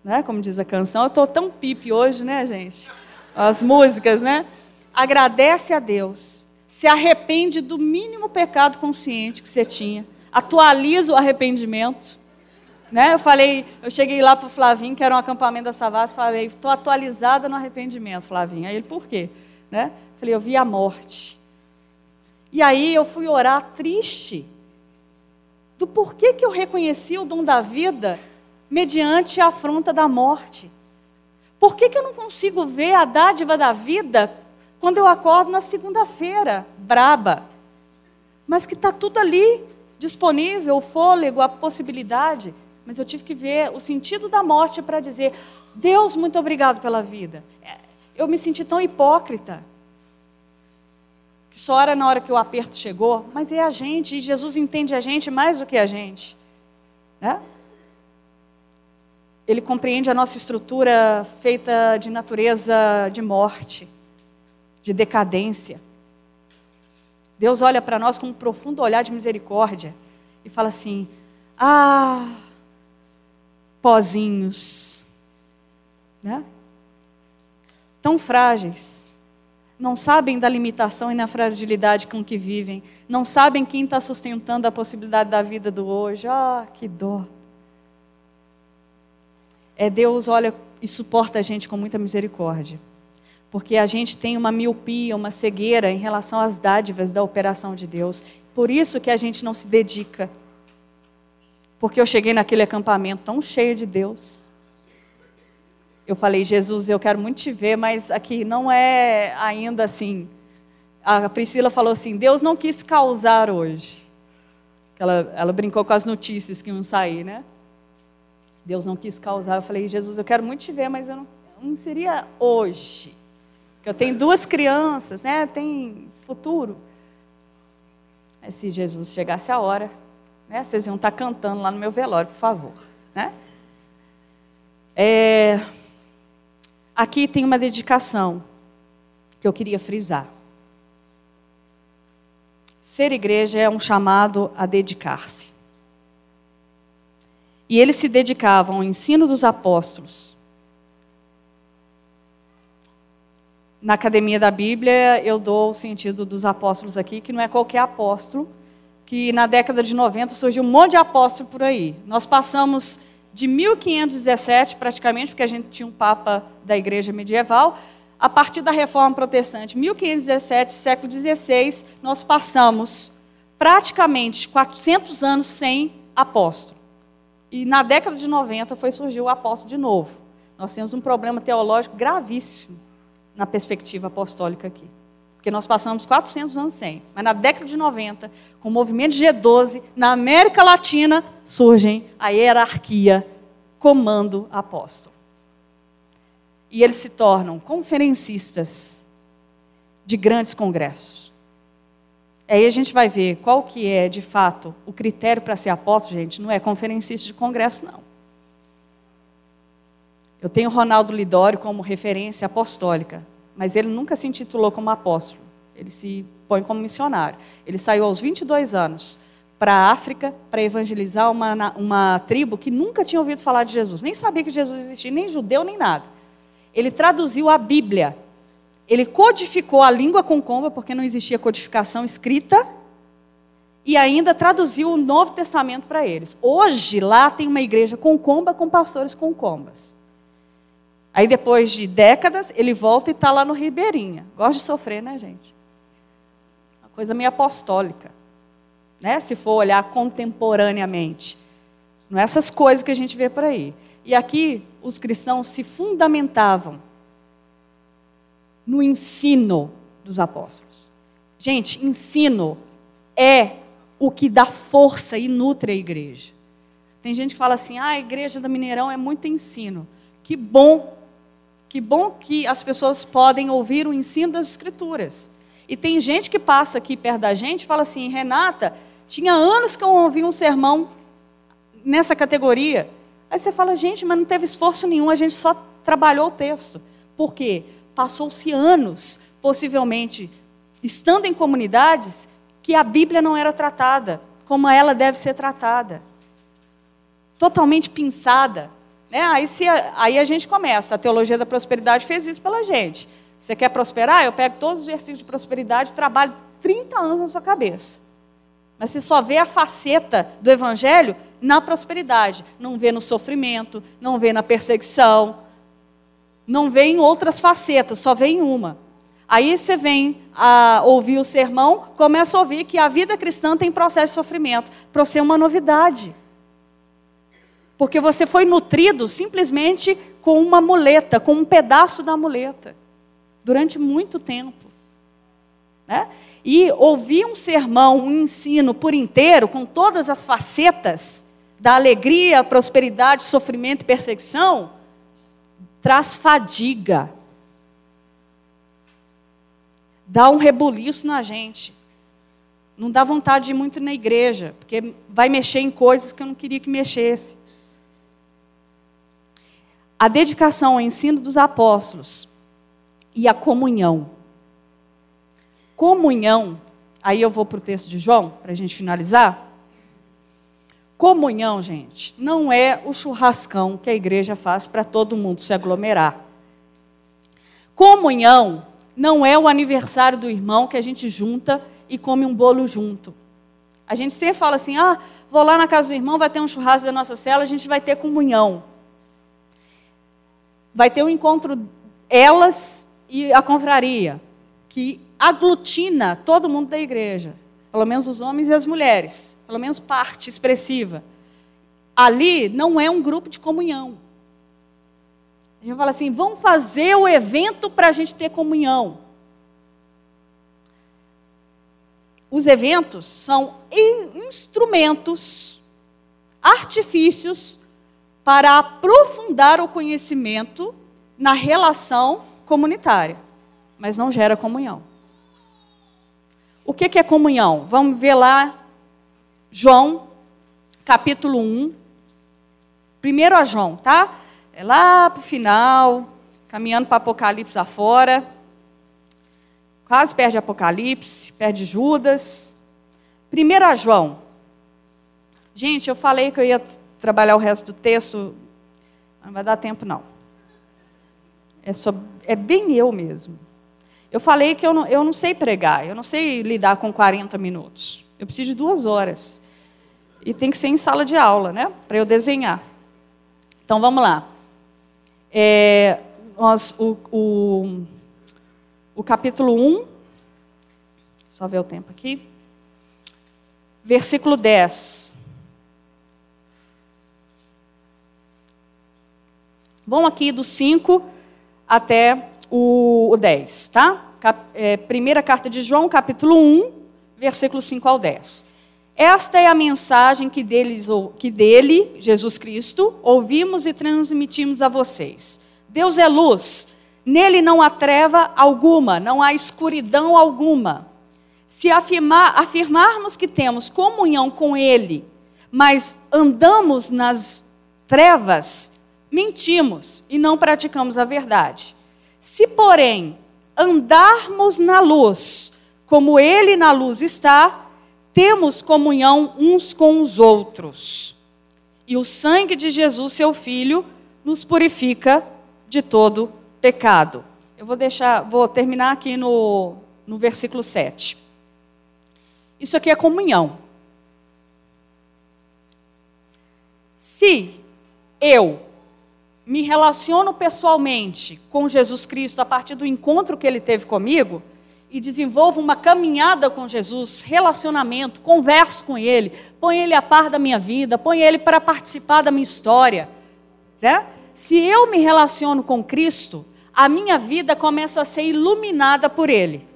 Né? Como diz a canção, eu estou tão pipe hoje, né, gente? As músicas, né? Agradece a Deus se arrepende do mínimo pecado consciente que você tinha, atualiza o arrependimento. Né? Eu falei, eu cheguei lá para o Flavinho, que era um acampamento da Savas, falei, estou atualizada no arrependimento, Flavinho. Aí ele, por quê? Né? Falei, eu vi a morte. E aí eu fui orar triste do porquê que eu reconheci o dom da vida mediante a afronta da morte. Por que, que eu não consigo ver a dádiva da vida quando eu acordo na segunda-feira, braba? Mas que está tudo ali, disponível, o fôlego, a possibilidade. Mas eu tive que ver o sentido da morte para dizer: Deus, muito obrigado pela vida. É, eu me senti tão hipócrita. Que era na hora que o aperto chegou, mas é a gente, e Jesus entende a gente mais do que a gente. Né? Ele compreende a nossa estrutura feita de natureza de morte, de decadência. Deus olha para nós com um profundo olhar de misericórdia e fala assim: Ah, pozinhos, né? Tão frágeis, não sabem da limitação e na fragilidade com que vivem, não sabem quem está sustentando a possibilidade da vida do hoje. Ah, que dor é Deus olha e suporta a gente com muita misericórdia. Porque a gente tem uma miopia, uma cegueira em relação às dádivas da operação de Deus. Por isso que a gente não se dedica. Porque eu cheguei naquele acampamento tão cheio de Deus. Eu falei, Jesus, eu quero muito te ver, mas aqui não é ainda assim. A Priscila falou assim: Deus não quis causar hoje. Ela, ela brincou com as notícias que iam sair, né? Deus não quis causar. Eu falei, Jesus, eu quero muito te ver, mas eu não, não seria hoje. Porque eu tenho duas crianças, né? Tem futuro. Mas se Jesus chegasse a hora, né? Vocês iam estar cantando lá no meu velório, por favor, né? É... Aqui tem uma dedicação que eu queria frisar. Ser igreja é um chamado a dedicar-se. E eles se dedicavam ao ensino dos apóstolos. Na Academia da Bíblia, eu dou o sentido dos apóstolos aqui, que não é qualquer apóstolo, que na década de 90 surgiu um monte de apóstolo por aí. Nós passamos de 1517, praticamente, porque a gente tinha um papa da igreja medieval, a partir da reforma protestante, 1517, século XVI, nós passamos praticamente 400 anos sem apóstolo. E na década de 90 foi surgir o apóstolo de novo. Nós temos um problema teológico gravíssimo na perspectiva apostólica aqui. Porque nós passamos 400 anos sem. Mas na década de 90, com o movimento G12, na América Latina, surgem a hierarquia comando apóstolo. E eles se tornam conferencistas de grandes congressos. Aí a gente vai ver qual que é, de fato, o critério para ser apóstolo, gente, não é conferencista de congresso, não. Eu tenho Ronaldo Lidório como referência apostólica, mas ele nunca se intitulou como apóstolo. Ele se põe como missionário. Ele saiu aos 22 anos para a África para evangelizar uma, uma tribo que nunca tinha ouvido falar de Jesus, nem sabia que Jesus existia, nem judeu, nem nada. Ele traduziu a Bíblia ele codificou a língua concomba, porque não existia codificação escrita, e ainda traduziu o Novo Testamento para eles. Hoje, lá tem uma igreja concomba com pastores concombas. Aí, depois de décadas, ele volta e está lá no Ribeirinha. Gosta de sofrer, né, gente? Uma coisa meio apostólica. Né? Se for olhar contemporaneamente. Não é essas coisas que a gente vê por aí. E aqui, os cristãos se fundamentavam no ensino dos apóstolos. Gente, ensino é o que dá força e nutre a igreja. Tem gente que fala assim: ah, a igreja da Mineirão é muito ensino. Que bom, que bom que as pessoas podem ouvir o ensino das Escrituras. E tem gente que passa aqui perto da gente e fala assim: Renata, tinha anos que eu ouvi um sermão nessa categoria. Aí você fala: gente, mas não teve esforço nenhum, a gente só trabalhou o texto. Por quê? Passou-se anos, possivelmente, estando em comunidades que a Bíblia não era tratada como ela deve ser tratada. Totalmente pinçada. Né? Aí, se, aí a gente começa. A teologia da prosperidade fez isso pela gente. Você quer prosperar? Eu pego todos os versículos de prosperidade e trabalho 30 anos na sua cabeça. Mas você só vê a faceta do evangelho na prosperidade, não vê no sofrimento, não vê na perseguição, não vê em outras facetas, só vê em uma. Aí você vem a ouvir o sermão, começa a ouvir que a vida cristã tem processo de sofrimento. Para você é uma novidade. Porque você foi nutrido simplesmente com uma muleta, com um pedaço da muleta, durante muito tempo. Né? E ouvir um sermão, um ensino por inteiro, com todas as facetas da alegria, prosperidade, sofrimento e perseguição, traz fadiga. Dá um rebuliço na gente. Não dá vontade de ir muito na igreja, porque vai mexer em coisas que eu não queria que mexesse a dedicação ao ensino dos apóstolos e a comunhão. Comunhão, aí eu vou para o texto de João, para a gente finalizar. Comunhão, gente, não é o churrascão que a igreja faz para todo mundo se aglomerar. Comunhão não é o aniversário do irmão que a gente junta e come um bolo junto. A gente sempre fala assim: ah, vou lá na casa do irmão, vai ter um churrasco da nossa cela, a gente vai ter comunhão vai ter um encontro elas e a confraria, que aglutina todo mundo da igreja, pelo menos os homens e as mulheres, pelo menos parte expressiva. Ali não é um grupo de comunhão. A gente fala assim: vamos fazer o evento para a gente ter comunhão. Os eventos são instrumentos, artifícios para aprofundar o conhecimento na relação comunitária, mas não gera comunhão. O que é comunhão? Vamos ver lá, João, capítulo 1. Primeiro a João, tá? É lá para o final, caminhando para Apocalipse afora. Quase perde Apocalipse, perde Judas. Primeiro a João. Gente, eu falei que eu ia trabalhar o resto do texto, não vai dar tempo, não. É, só, é bem eu mesmo. Eu falei que eu não, eu não sei pregar, eu não sei lidar com 40 minutos. Eu preciso de duas horas. E tem que ser em sala de aula, né? Para eu desenhar. Então vamos lá. É, nós, o, o, o capítulo 1, só ver o tempo aqui. Versículo 10. Vamos aqui do 5 até o, 10, tá? É, primeira carta de João, capítulo 1, versículo 5 ao 10. Esta é a mensagem que, deles, que dele, Jesus Cristo, ouvimos e transmitimos a vocês. Deus é luz, nele não há treva alguma, não há escuridão alguma. Se afirmar, afirmarmos que temos comunhão com ele, mas andamos nas trevas, mentimos e não praticamos a verdade. Se, porém, andarmos na luz, como Ele na luz está, temos comunhão uns com os outros. E o sangue de Jesus, seu Filho, nos purifica de todo pecado. Eu vou deixar, vou terminar aqui no, no versículo 7. Isso aqui é comunhão. Se eu me relaciono pessoalmente com Jesus Cristo a partir do encontro que ele teve comigo e desenvolvo uma caminhada com Jesus, relacionamento, converso com ele, põe ele a par da minha vida, põe ele para participar da minha história, né? Se eu me relaciono com Cristo, a minha vida começa a ser iluminada por ele.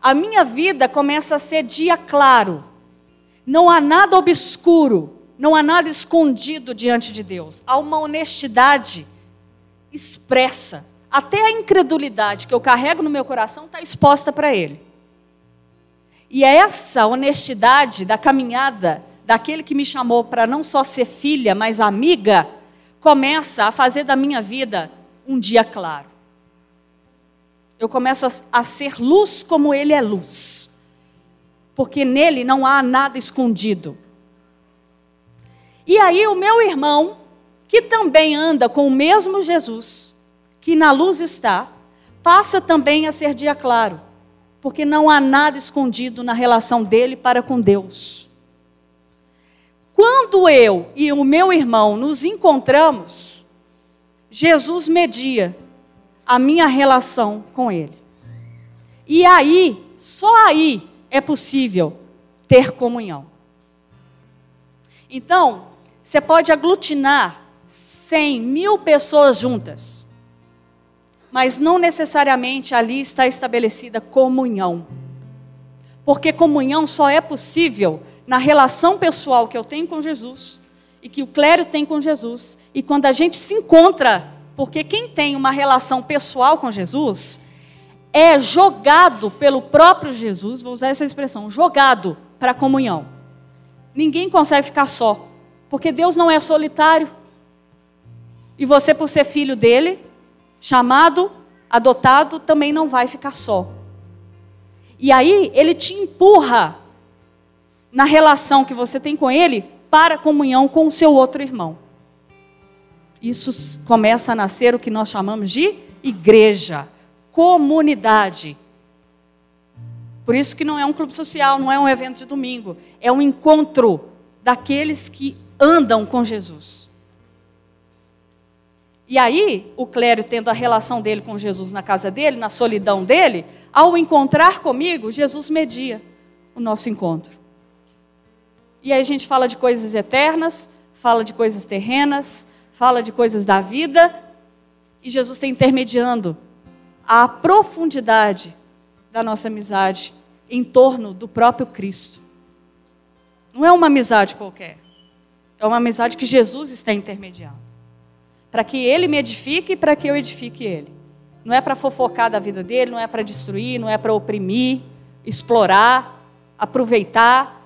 A minha vida começa a ser dia claro. Não há nada obscuro não há nada escondido diante de Deus. Há uma honestidade expressa. Até a incredulidade que eu carrego no meu coração está exposta para Ele. E é essa honestidade da caminhada daquele que me chamou para não só ser filha, mas amiga, começa a fazer da minha vida um dia claro. Eu começo a, a ser luz como Ele é luz. Porque nele não há nada escondido. E aí o meu irmão, que também anda com o mesmo Jesus, que na luz está, passa também a ser dia claro, porque não há nada escondido na relação dele para com Deus. Quando eu e o meu irmão nos encontramos, Jesus media a minha relação com ele. E aí, só aí é possível ter comunhão. Então, você pode aglutinar cem mil pessoas juntas, mas não necessariamente ali está estabelecida comunhão. Porque comunhão só é possível na relação pessoal que eu tenho com Jesus e que o clero tem com Jesus. E quando a gente se encontra, porque quem tem uma relação pessoal com Jesus é jogado pelo próprio Jesus, vou usar essa expressão, jogado para a comunhão. Ninguém consegue ficar só, porque Deus não é solitário. E você, por ser filho dele, chamado, adotado, também não vai ficar só. E aí, ele te empurra na relação que você tem com ele para a comunhão com o seu outro irmão. Isso começa a nascer o que nós chamamos de igreja, comunidade. Por isso que não é um clube social, não é um evento de domingo, é um encontro daqueles que andam com Jesus. E aí, o clero, tendo a relação dele com Jesus na casa dele, na solidão dele, ao encontrar comigo, Jesus media o nosso encontro. E aí a gente fala de coisas eternas, fala de coisas terrenas, fala de coisas da vida, e Jesus está intermediando a profundidade da nossa amizade em torno do próprio Cristo. Não é uma amizade qualquer, é uma amizade que Jesus está intermediando para que ele me edifique e para que eu edifique ele. Não é para fofocar da vida dele, não é para destruir, não é para oprimir, explorar, aproveitar.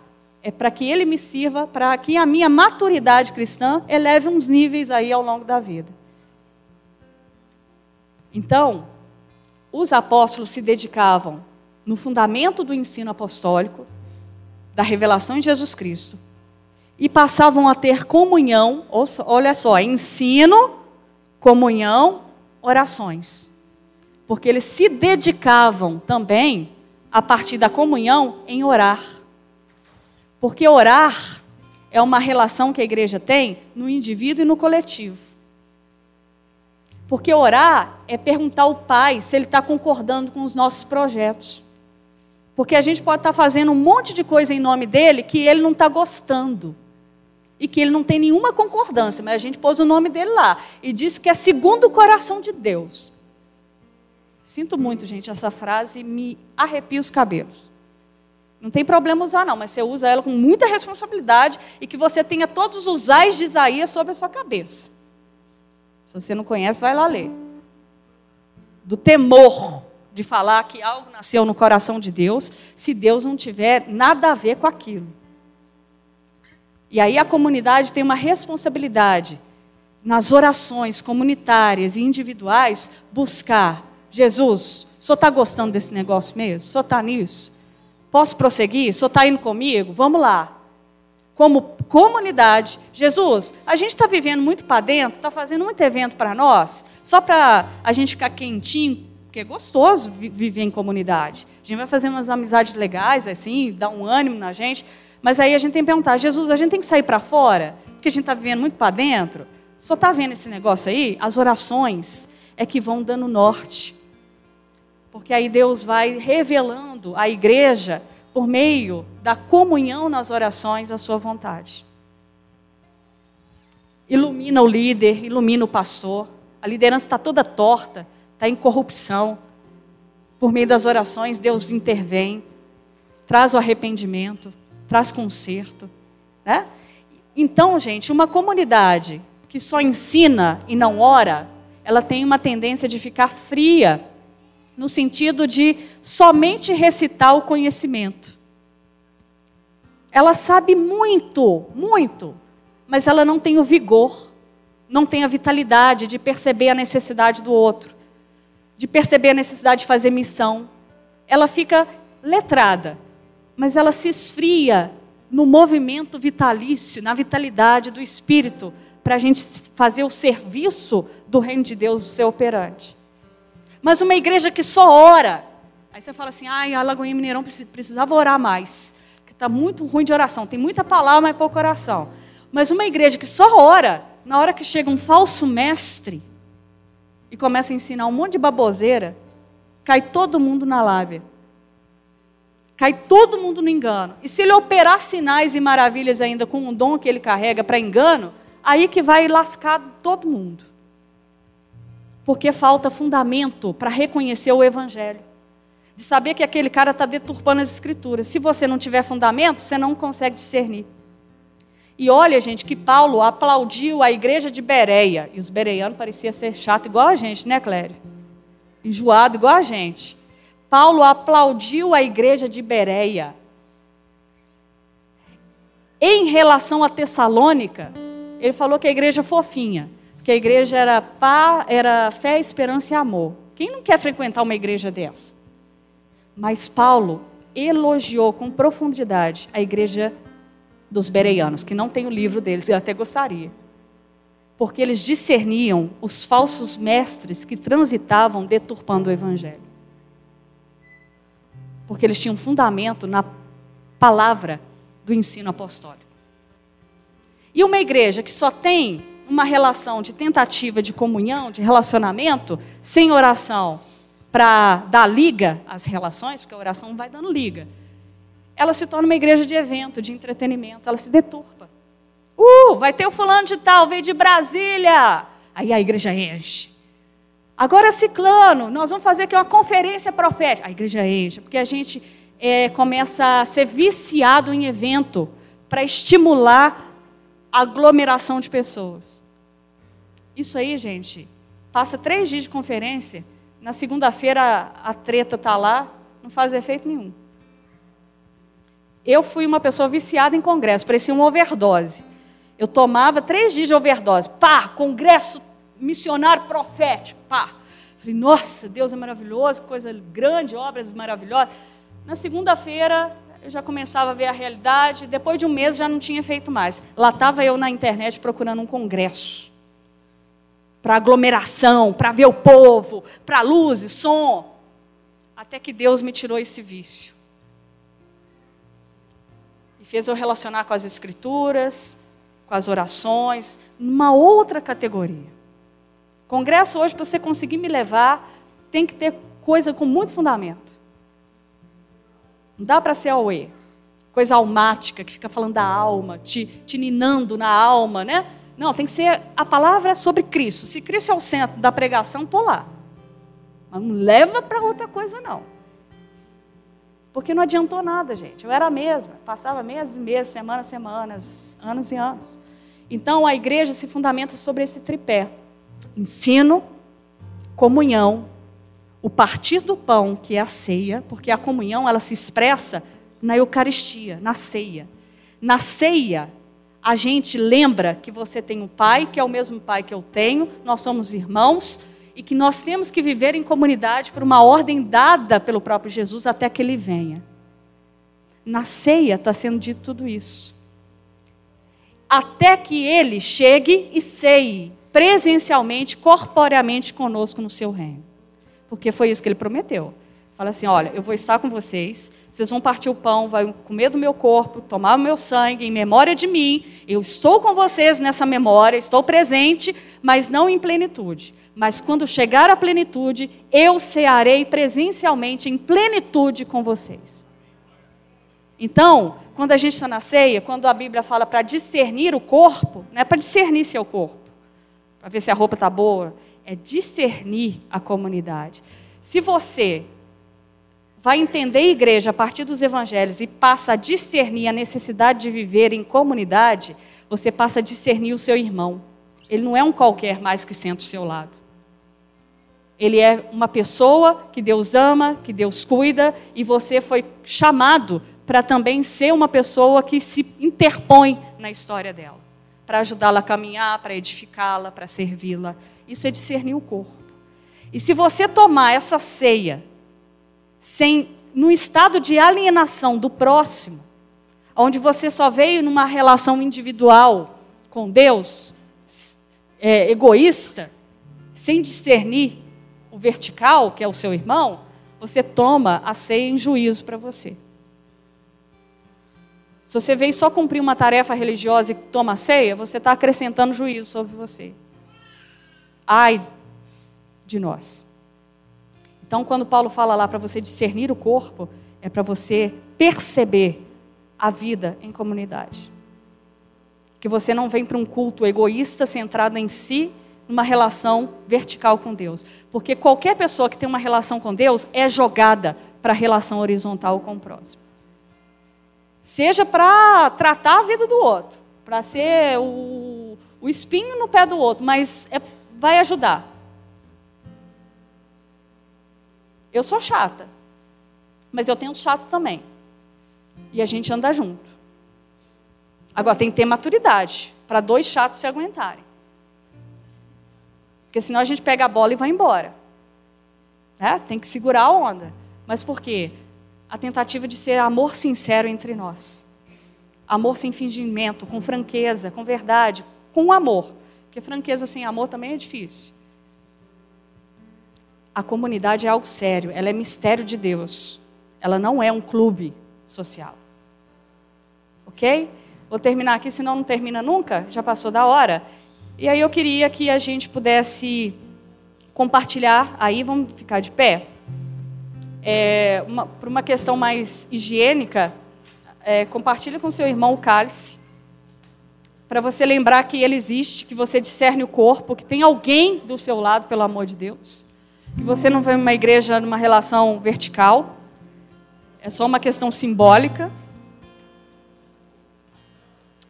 É para que ele me sirva, para que a minha maturidade cristã eleve uns níveis aí ao longo da vida. Então, os apóstolos se dedicavam no fundamento do ensino apostólico, da revelação de Jesus Cristo, e passavam a ter comunhão, olha só, ensino, comunhão, orações. Porque eles se dedicavam também, a partir da comunhão, em orar. Porque orar é uma relação que a igreja tem no indivíduo e no coletivo. Porque orar é perguntar ao Pai se Ele está concordando com os nossos projetos. Porque a gente pode estar tá fazendo um monte de coisa em nome dele que ele não está gostando e que ele não tem nenhuma concordância, mas a gente pôs o nome dele lá e disse que é segundo o coração de Deus. Sinto muito, gente, essa frase me arrepia os cabelos. Não tem problema usar, não, mas você usa ela com muita responsabilidade e que você tenha todos os ais de Isaías sobre a sua cabeça. Se você não conhece, vai lá ler. Do temor de falar que algo nasceu no coração de Deus, se Deus não tiver nada a ver com aquilo. E aí a comunidade tem uma responsabilidade nas orações comunitárias e individuais buscar Jesus, o senhor está gostando desse negócio mesmo? O senhor está nisso? Posso prosseguir? O senhor está indo comigo? Vamos lá. Como comunidade, Jesus, a gente está vivendo muito para dentro, está fazendo muito evento para nós, só para a gente ficar quentinho, porque é gostoso viver em comunidade. A gente vai fazer umas amizades legais, assim, dar um ânimo na gente. Mas aí a gente tem que perguntar, Jesus, a gente tem que sair para fora? Porque a gente está vivendo muito para dentro? Só está vendo esse negócio aí? As orações é que vão dando norte. Porque aí Deus vai revelando à igreja, por meio da comunhão nas orações, a sua vontade. Ilumina o líder, ilumina o pastor. A liderança está toda torta, está em corrupção. Por meio das orações, Deus intervém, traz o arrependimento traz conserto. Né? Então, gente, uma comunidade que só ensina e não ora, ela tem uma tendência de ficar fria, no sentido de somente recitar o conhecimento. Ela sabe muito, muito, mas ela não tem o vigor, não tem a vitalidade de perceber a necessidade do outro, de perceber a necessidade de fazer missão. Ela fica letrada, mas ela se esfria no movimento vitalício, na vitalidade do Espírito, para a gente fazer o serviço do reino de Deus ser operante. Mas uma igreja que só ora. Aí você fala assim: ai, a Lagoinha Mineirão precisava orar mais. Que está muito ruim de oração. Tem muita palavra, mas pouca oração. Mas uma igreja que só ora, na hora que chega um falso mestre e começa a ensinar um monte de baboseira, cai todo mundo na lábia. Cai todo mundo no engano. E se ele operar sinais e maravilhas ainda com um dom que ele carrega para engano, aí que vai lascar todo mundo. Porque falta fundamento para reconhecer o evangelho. De saber que aquele cara está deturpando as escrituras. Se você não tiver fundamento, você não consegue discernir. E olha, gente, que Paulo aplaudiu a igreja de Bereia. E os bereianos pareciam ser chato igual a gente, né, Clério? Enjoado igual a gente. Paulo aplaudiu a igreja de Bereia. Em relação a Tessalônica, ele falou que a igreja é fofinha, que a igreja era, pá, era fé, esperança e amor. Quem não quer frequentar uma igreja dessa? Mas Paulo elogiou com profundidade a igreja dos bereianos, que não tem o livro deles, eu até gostaria. Porque eles discerniam os falsos mestres que transitavam deturpando o evangelho. Porque eles tinham fundamento na palavra do ensino apostólico. E uma igreja que só tem uma relação de tentativa de comunhão, de relacionamento, sem oração, para dar liga às relações, porque a oração não vai dando liga ela se torna uma igreja de evento, de entretenimento, ela se deturpa. Uh, vai ter o fulano de tal, veio de Brasília. Aí a igreja enche. Agora, ciclano, nós vamos fazer aqui uma conferência profética. A igreja enche, porque a gente é, começa a ser viciado em evento para estimular a aglomeração de pessoas. Isso aí, gente, passa três dias de conferência, na segunda-feira a treta está lá, não faz efeito nenhum. Eu fui uma pessoa viciada em congresso, parecia uma overdose. Eu tomava três dias de overdose. Pá, congresso missionário profético. Pá. Falei, nossa, Deus é maravilhoso, coisa grande, obras maravilhosas. Na segunda-feira, eu já começava a ver a realidade. Depois de um mês, já não tinha feito mais. Lá estava eu na internet procurando um congresso. Para aglomeração, para ver o povo, para luz e som. Até que Deus me tirou esse vício fez eu relacionar com as escrituras, com as orações, numa outra categoria. Congresso hoje, para você conseguir me levar, tem que ter coisa com muito fundamento. Não dá para ser auê. Coisa almática, que fica falando da alma, te, te ninando na alma, né? Não, tem que ser a palavra sobre Cristo. Se Cristo é o centro da pregação, estou lá. Mas não leva para outra coisa, não. Porque não adiantou nada, gente. Eu era a mesma. Passava meses e meses, semanas, semanas, anos e anos. Então a igreja se fundamenta sobre esse tripé: ensino, comunhão, o partir do pão, que é a ceia, porque a comunhão ela se expressa na Eucaristia, na ceia. Na ceia, a gente lembra que você tem um pai, que é o mesmo pai que eu tenho, nós somos irmãos, e que nós temos que viver em comunidade por uma ordem dada pelo próprio Jesus até que ele venha. Na ceia está sendo dito tudo isso. Até que ele chegue e ceie presencialmente, corporeamente conosco no seu reino. Porque foi isso que ele prometeu. Fala assim: olha, eu vou estar com vocês, vocês vão partir o pão, vão comer do meu corpo, tomar o meu sangue, em memória de mim. Eu estou com vocês nessa memória, estou presente, mas não em plenitude. Mas quando chegar a plenitude, eu cearei presencialmente em plenitude com vocês. Então, quando a gente está na ceia, quando a Bíblia fala para discernir o corpo, não é para discernir seu corpo, para ver se a roupa está boa, é discernir a comunidade. Se você vai entender a igreja a partir dos evangelhos e passa a discernir a necessidade de viver em comunidade, você passa a discernir o seu irmão. Ele não é um qualquer mais que senta ao seu lado. Ele é uma pessoa que Deus ama, que Deus cuida, e você foi chamado para também ser uma pessoa que se interpõe na história dela, para ajudá-la a caminhar, para edificá-la, para servi-la. Isso é discernir o corpo. E se você tomar essa ceia sem no estado de alienação do próximo, onde você só veio numa relação individual com Deus, é, egoísta, sem discernir o vertical, que é o seu irmão, você toma a ceia em juízo para você. Se você veio só cumprir uma tarefa religiosa e toma ceia, você está acrescentando juízo sobre você. Ai de nós. Então, quando Paulo fala lá para você discernir o corpo, é para você perceber a vida em comunidade. Que você não vem para um culto egoísta centrado em si, numa relação vertical com Deus. Porque qualquer pessoa que tem uma relação com Deus é jogada para a relação horizontal com o próximo. Seja para tratar a vida do outro, para ser o, o espinho no pé do outro, mas é, vai ajudar. Eu sou chata, mas eu tenho chato também. E a gente anda junto. Agora tem que ter maturidade para dois chatos se aguentarem. Porque senão a gente pega a bola e vai embora. É? Tem que segurar a onda. Mas por quê? A tentativa de ser amor sincero entre nós. Amor sem fingimento, com franqueza, com verdade, com amor. Porque franqueza sem amor também é difícil. A comunidade é algo sério, ela é mistério de Deus. Ela não é um clube social. Ok? Vou terminar aqui, senão não termina nunca, já passou da hora. E aí eu queria que a gente pudesse compartilhar, aí vamos ficar de pé. É, por uma questão mais higiênica, é, compartilhe com seu irmão o cálice, para você lembrar que ele existe, que você discerne o corpo, que tem alguém do seu lado, pelo amor de Deus que você não vê uma igreja numa relação vertical, é só uma questão simbólica.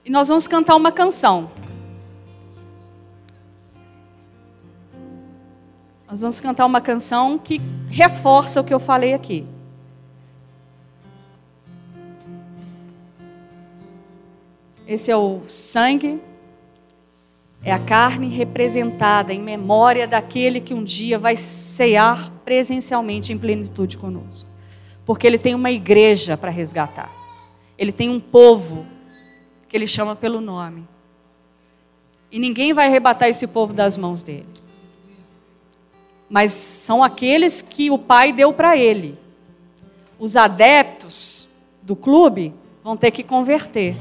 E nós vamos cantar uma canção. Nós vamos cantar uma canção que reforça o que eu falei aqui. Esse é o sangue é a carne representada em memória daquele que um dia vai cear presencialmente em plenitude conosco. Porque ele tem uma igreja para resgatar. Ele tem um povo que ele chama pelo nome. E ninguém vai arrebatar esse povo das mãos dele. Mas são aqueles que o pai deu para ele. Os adeptos do clube vão ter que converter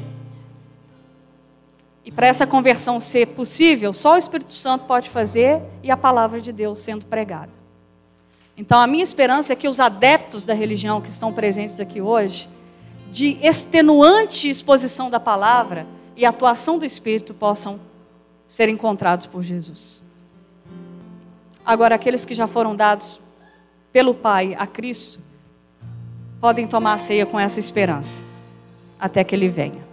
e para essa conversão ser possível, só o Espírito Santo pode fazer e a palavra de Deus sendo pregada. Então, a minha esperança é que os adeptos da religião que estão presentes aqui hoje, de extenuante exposição da palavra e atuação do Espírito, possam ser encontrados por Jesus. Agora, aqueles que já foram dados pelo Pai a Cristo, podem tomar a ceia com essa esperança, até que Ele venha.